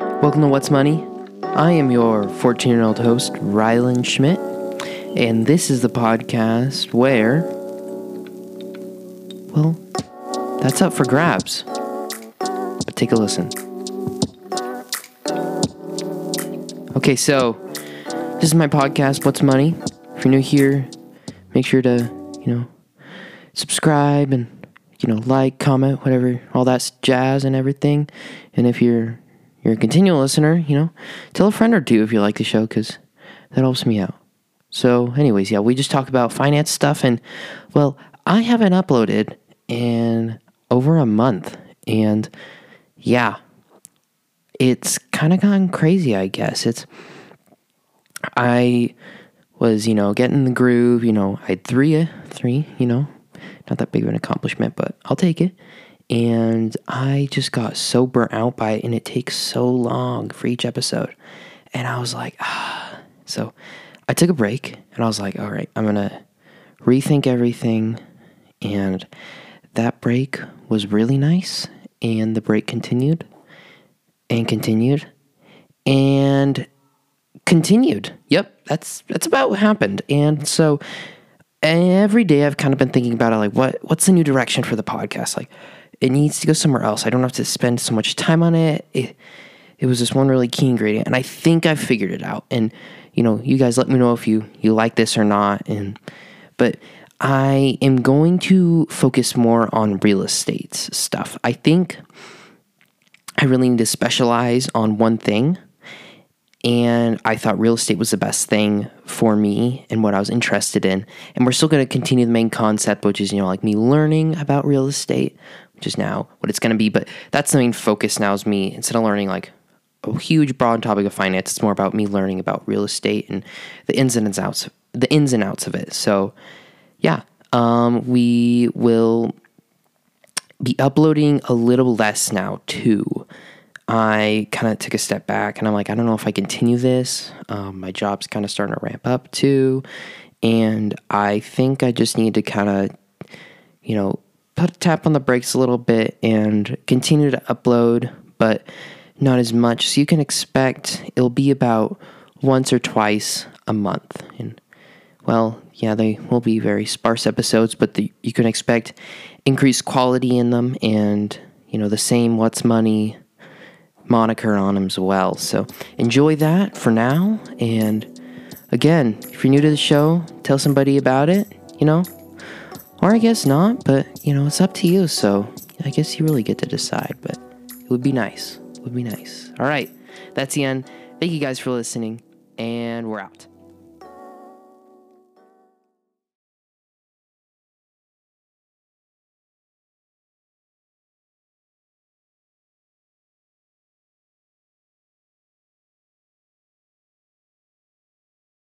Welcome to What's Money. I am your 14 year old host, Rylan Schmidt, and this is the podcast where, well, that's up for grabs. But take a listen. Okay, so this is my podcast, What's Money. If you're new here, make sure to, you know, subscribe and, you know, like, comment, whatever, all that jazz and everything. And if you're you're a continual listener, you know, tell a friend or two if you like the show because that helps me out. So, anyways, yeah, we just talk about finance stuff, and well, I haven't uploaded in over a month, and yeah, it's kind of gone crazy. I guess it's I was, you know, getting the groove. You know, I had three, three, you know, not that big of an accomplishment, but I'll take it and I just got so burnt out by it, and it takes so long for each episode. And I was like, ah. So I took a break, and I was like, all right, I'm gonna rethink everything. And that break was really nice, and the break continued, and continued, and continued. Yep, that's that's about what happened. And so every day I've kind of been thinking about it, like what what's the new direction for the podcast, like it needs to go somewhere else. I don't have to spend so much time on it. It, it was this one really key ingredient, and I think I figured it out. And you know, you guys let me know if you you like this or not. And but I am going to focus more on real estate stuff. I think I really need to specialize on one thing. And I thought real estate was the best thing for me and what I was interested in. And we're still going to continue the main concept, which is, you know, like me learning about real estate, is now what it's going to be. But that's the main focus now is me instead of learning like a huge broad topic of finance. It's more about me learning about real estate and the ins and outs, the ins and outs of it. So, yeah, um, we will be uploading a little less now too. I kind of took a step back and I'm like, I don't know if I continue this. Um, my job's kind of starting to ramp up too. And I think I just need to kind of, you know, put tap on the brakes a little bit and continue to upload, but not as much. So you can expect it'll be about once or twice a month. And well, yeah, they will be very sparse episodes, but the, you can expect increased quality in them and, you know, the same What's Money moniker on them as well. So enjoy that for now. And again, if you're new to the show, tell somebody about it, you know, or I guess not, but you know, it's up to you. So I guess you really get to decide, but it would be nice. It would be nice. All right. That's the end. Thank you guys for listening, and we're out.